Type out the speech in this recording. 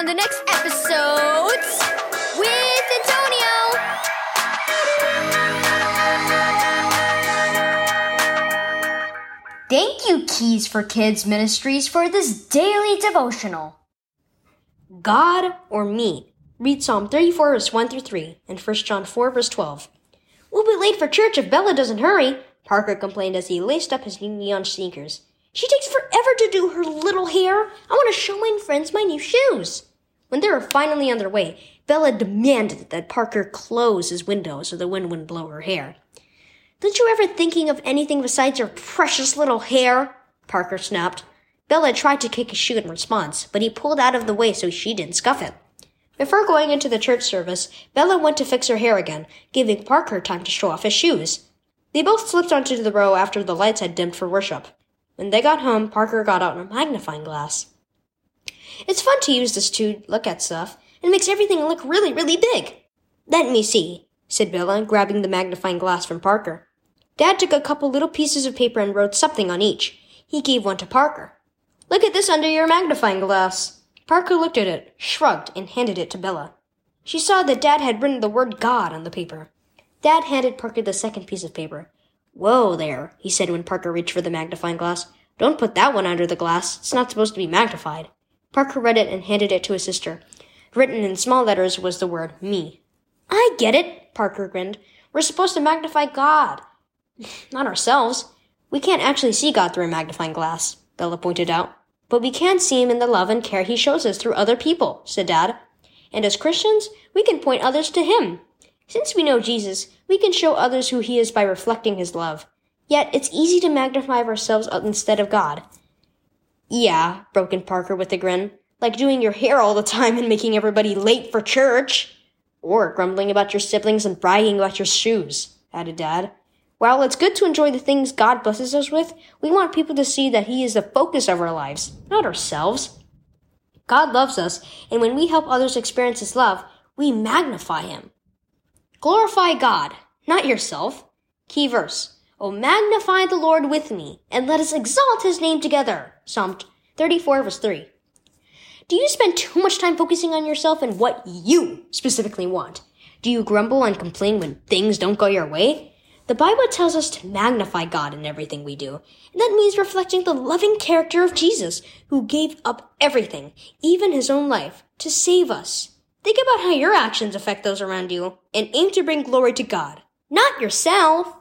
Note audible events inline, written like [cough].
on the next episodes with Antonio. Thank you, Keys for Kids Ministries, for this daily devotional. God or me? Read Psalm 34, verse 1 through 3, and 1 John 4, verse 12. We'll be late for church if Bella doesn't hurry, Parker complained as he laced up his new neon sneakers. She takes forever to do her little hair. I want to show my friends my new shoes. When they were finally on their way, Bella demanded that Parker close his window so the wind wouldn't blow her hair. Don't you ever thinking of anything besides your precious little hair? Parker snapped. Bella tried to kick his shoe in response, but he pulled out of the way so she didn't scuff it. Before going into the church service, Bella went to fix her hair again, giving Parker time to show off his shoes. They both slipped onto the row after the lights had dimmed for worship. When they got home, Parker got out a magnifying glass. It's fun to use this to look at stuff. It makes everything look really, really big. Let me see, said Bella, grabbing the magnifying glass from Parker. Dad took a couple little pieces of paper and wrote something on each. He gave one to Parker. Look at this under your magnifying glass. Parker looked at it, shrugged, and handed it to Bella. She saw that Dad had written the word God on the paper. Dad handed Parker the second piece of paper. Whoa there, he said when Parker reached for the magnifying glass. Don't put that one under the glass. It's not supposed to be magnified. Parker read it and handed it to his sister. Written in small letters was the word me. I get it, Parker grinned. We're supposed to magnify God. [laughs] Not ourselves. We can't actually see God through a magnifying glass, Bella pointed out. But we can see him in the love and care he shows us through other people, said Dad. And as Christians, we can point others to him. Since we know Jesus, we can show others who he is by reflecting his love. Yet it's easy to magnify ourselves instead of God. Yeah, broke in Parker with a grin. Like doing your hair all the time and making everybody late for church. Or grumbling about your siblings and bragging about your shoes, added Dad. While it's good to enjoy the things God blesses us with, we want people to see that He is the focus of our lives, not ourselves. God loves us, and when we help others experience His love, we magnify Him. Glorify God, not yourself. Key verse. Oh, magnify the Lord with me, and let us exalt His name together. Psalm 34 verse 3. Do you spend too much time focusing on yourself and what you specifically want? Do you grumble and complain when things don't go your way? The Bible tells us to magnify God in everything we do, and that means reflecting the loving character of Jesus, who gave up everything, even his own life, to save us. Think about how your actions affect those around you, and aim to bring glory to God, not yourself.